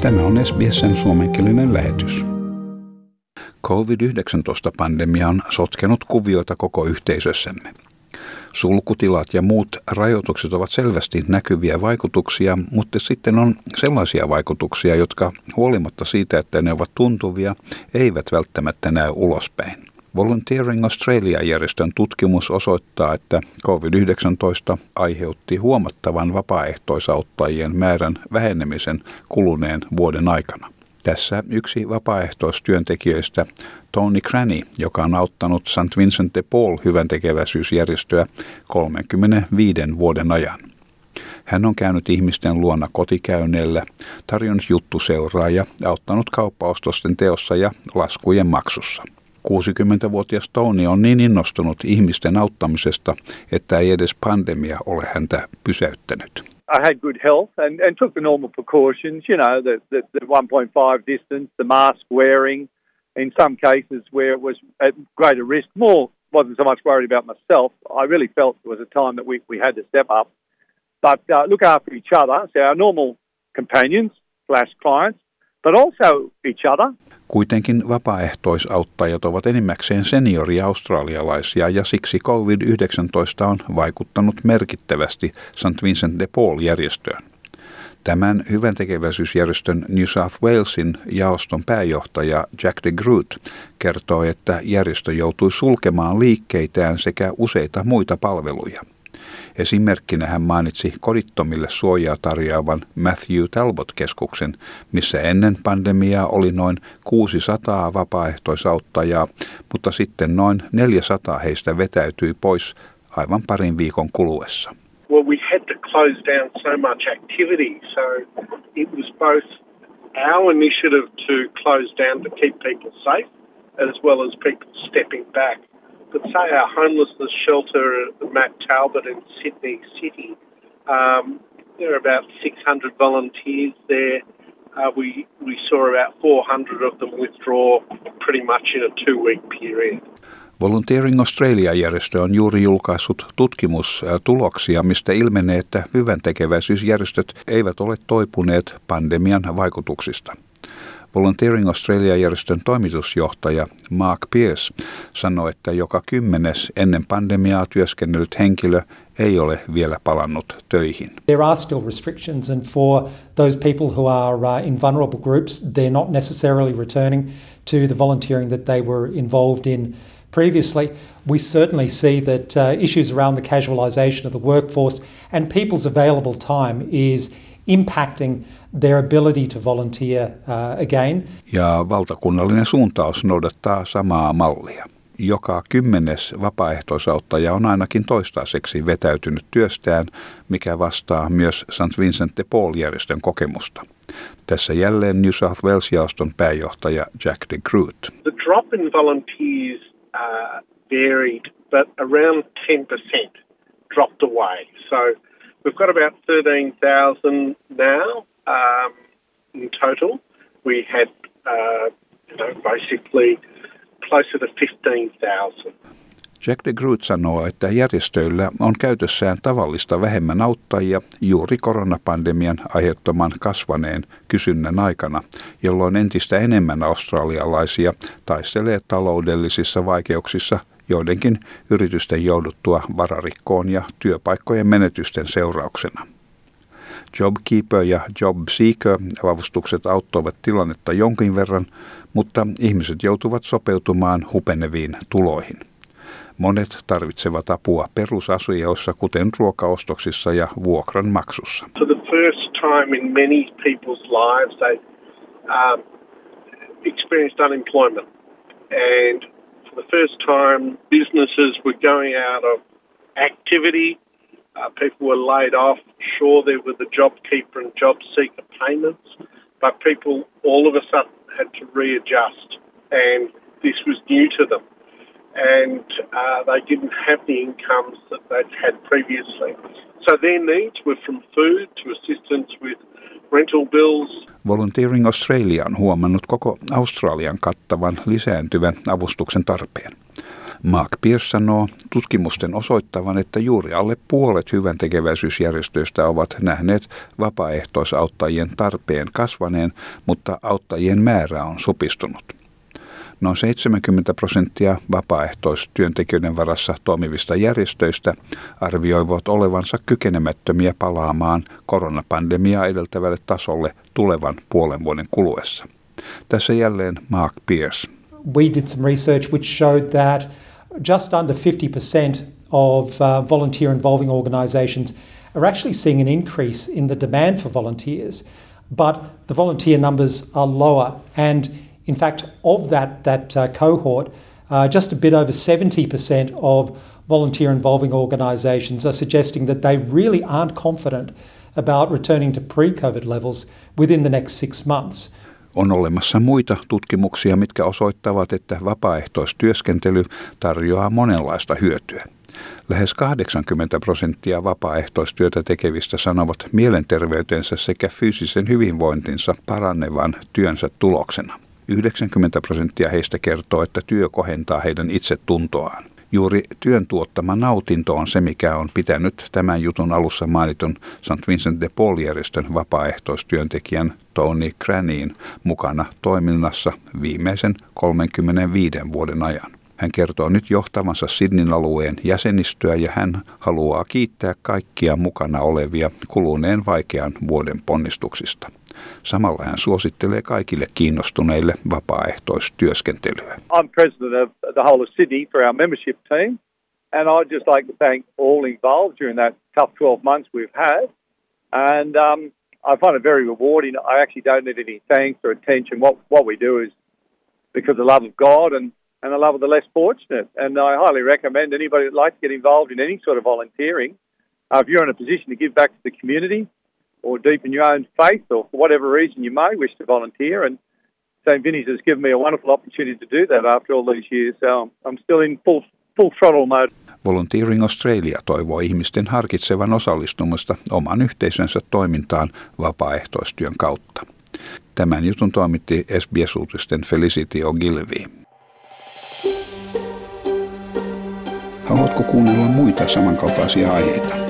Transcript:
Tämä on SBSn suomenkielinen lähetys. COVID-19-pandemia on sotkenut kuvioita koko yhteisössämme. Sulkutilat ja muut rajoitukset ovat selvästi näkyviä vaikutuksia, mutta sitten on sellaisia vaikutuksia, jotka huolimatta siitä, että ne ovat tuntuvia, eivät välttämättä näy ulospäin. Volunteering Australia-järjestön tutkimus osoittaa, että COVID-19 aiheutti huomattavan vapaaehtoisauttajien määrän vähenemisen kuluneen vuoden aikana. Tässä yksi vapaaehtoistyöntekijöistä, Tony Cranny, joka on auttanut St. Vincent de Paul hyvän tekeväisyysjärjestöä 35 vuoden ajan. Hän on käynyt ihmisten luona kotikäynneillä, tarjonnut juttuseuraa ja auttanut kauppaostosten teossa ja laskujen maksussa. 60-vuotias Tony on niin innostunut ihmisten auttamisesta, että ei edes pandemia ole häntä pysäyttänyt. I had good health and, and took the normal precautions, you know, the, the, the 1.5 distance, the mask wearing. In some cases where it was at greater risk, more wasn't so much worried about myself. I really felt it was a time that we, we had to step up. But uh, look after each other, so our normal companions slash clients, but also each other. Kuitenkin vapaaehtoisauttajat ovat enimmäkseen senioria australialaisia ja siksi COVID-19 on vaikuttanut merkittävästi St. Vincent de Paul-järjestöön. Tämän hyvän tekeväisyysjärjestön New South Walesin jaoston pääjohtaja Jack de Groot kertoo, että järjestö joutui sulkemaan liikkeitään sekä useita muita palveluja – Esimerkkinä hän mainitsi kodittomille suojaa tarjoavan Matthew Talbot-keskuksen, missä ennen pandemiaa oli noin 600 vapaaehtoisauttajaa, mutta sitten noin 400 heistä vetäytyi pois aivan parin viikon kuluessa. Well, we had to close down so much activity, so it was both our initiative to close down to keep people safe, as well as people stepping back but say our homelessness shelter at Matt Talbot in Sydney City, um, there are about 600 volunteers there. Uh, we, we saw about 400 of them withdraw pretty much in a two-week period. Volunteering Australia-järjestö on juuri julkaissut tutkimustuloksia, mistä ilmenee, että hyvän tekeväisyysjärjestöt eivät ole toipuneet pandemian vaikutuksista. Volunteering Australia-järjestön toimitusjohtaja Mark Pierce sanoi, että joka kymmenes ennen pandemiaa työskennellyt henkilö ei ole vielä palannut töihin. There are still restrictions and for those people who are uh, in vulnerable groups, they're not necessarily returning to the volunteering that they were involved in previously. We certainly see that uh, issues around the casualisation of the workforce and people's available time is impacting their ability to volunteer uh, again. Ja valtakunnallinen suuntaus noudattaa samaa mallia. Joka kymmenes vapaaehtoisauttaja on ainakin toistaiseksi vetäytynyt työstään, mikä vastaa myös St. Vincent de Paul-järjestön kokemusta. Tässä jälleen New South Wales-jaoston pääjohtaja Jack de Groot. The drop in volunteers uh, varied, but around 10% dropped away. So we've got about 13,000 now um, in total. We had, uh, you know, basically closer to 15,000. Jack de Groot sanoo, että järjestöillä on käytössään tavallista vähemmän auttajia juuri koronapandemian aiheuttaman kasvaneen kysynnän aikana, jolloin entistä enemmän australialaisia taistelee taloudellisissa vaikeuksissa joidenkin yritysten jouduttua vararikkoon ja työpaikkojen menetysten seurauksena. JobKeeper ja JobSeeker-avustukset auttoivat tilannetta jonkin verran, mutta ihmiset joutuvat sopeutumaan hupeneviin tuloihin. Monet tarvitsevat apua perusasioissa, kuten ruokaostoksissa ja vuokran maksussa. For the first time in many people's lives, they um, experienced unemployment. And for the first time, businesses were going out of activity Uh, people were laid off. Sure, there were the JobKeeper and JobSeeker payments, but people all of a sudden had to readjust, and this was new to them. And uh, they didn't have the incomes that they'd had previously. So their needs were from food to assistance with rental bills. Volunteering Australia on huomannut koko Australian kattavan lisääntyvän avustuksen tarpeen. Mark Pierce sanoo tutkimusten osoittavan, että juuri alle puolet hyvän tekeväisyysjärjestöistä ovat nähneet vapaaehtoisauttajien tarpeen kasvaneen, mutta auttajien määrä on supistunut. Noin 70 prosenttia vapaaehtoistyöntekijöiden varassa toimivista järjestöistä arvioivat olevansa kykenemättömiä palaamaan koronapandemiaa edeltävälle tasolle tulevan puolen vuoden kuluessa. Tässä jälleen Mark Pierce. We did some research which showed that just under 50% of uh, volunteer involving organisations are actually seeing an increase in the demand for volunteers, but the volunteer numbers are lower. And in fact, of that, that uh, cohort, uh, just a bit over 70% of volunteer involving organisations are suggesting that they really aren't confident about returning to pre COVID levels within the next six months. On olemassa muita tutkimuksia, mitkä osoittavat, että vapaaehtoistyöskentely tarjoaa monenlaista hyötyä. Lähes 80 prosenttia vapaaehtoistyötä tekevistä sanovat mielenterveytensä sekä fyysisen hyvinvointinsa parannevan työnsä tuloksena. 90 prosenttia heistä kertoo, että työ kohentaa heidän itsetuntoaan. Juuri työn tuottama nautinto on se, mikä on pitänyt tämän jutun alussa mainitun St. Vincent de Paul-järjestön vapaaehtoistyöntekijän Tony Cranyin mukana toiminnassa viimeisen 35 vuoden ajan. Hän kertoo nyt johtavansa Sidnin alueen jäsenistöä ja hän haluaa kiittää kaikkia mukana olevia kuluneen vaikean vuoden ponnistuksista. Samalla hän suosittelee kaikille kiinnostuneille vapaaehtoistyöskentelyä. I'm president of the whole of Sydney for our membership team, and I'd just like to thank all involved during that tough 12 months we've had. And um, I find it very rewarding. I actually don't need any thanks or attention. What what we do is because of the love of God and, and the love of the less fortunate. And I highly recommend anybody that likes to get involved in any sort of volunteering, uh, if you're in a position to give back to the community, or deepen your own faith, or for whatever reason you may wish to volunteer. And St. Vinny's has given me a wonderful opportunity to do that after all these years. So I'm still in full, full throttle mode. Volunteering Australia toivoo ihmisten harkitsevan osallistumista oman yhteisönsä toimintaan vapaaehtoistyön kautta. Tämän jutun toimitti SBS-uutisten Felicity Ogilvy. Haluatko kuunnella muita samankaltaisia aiheita?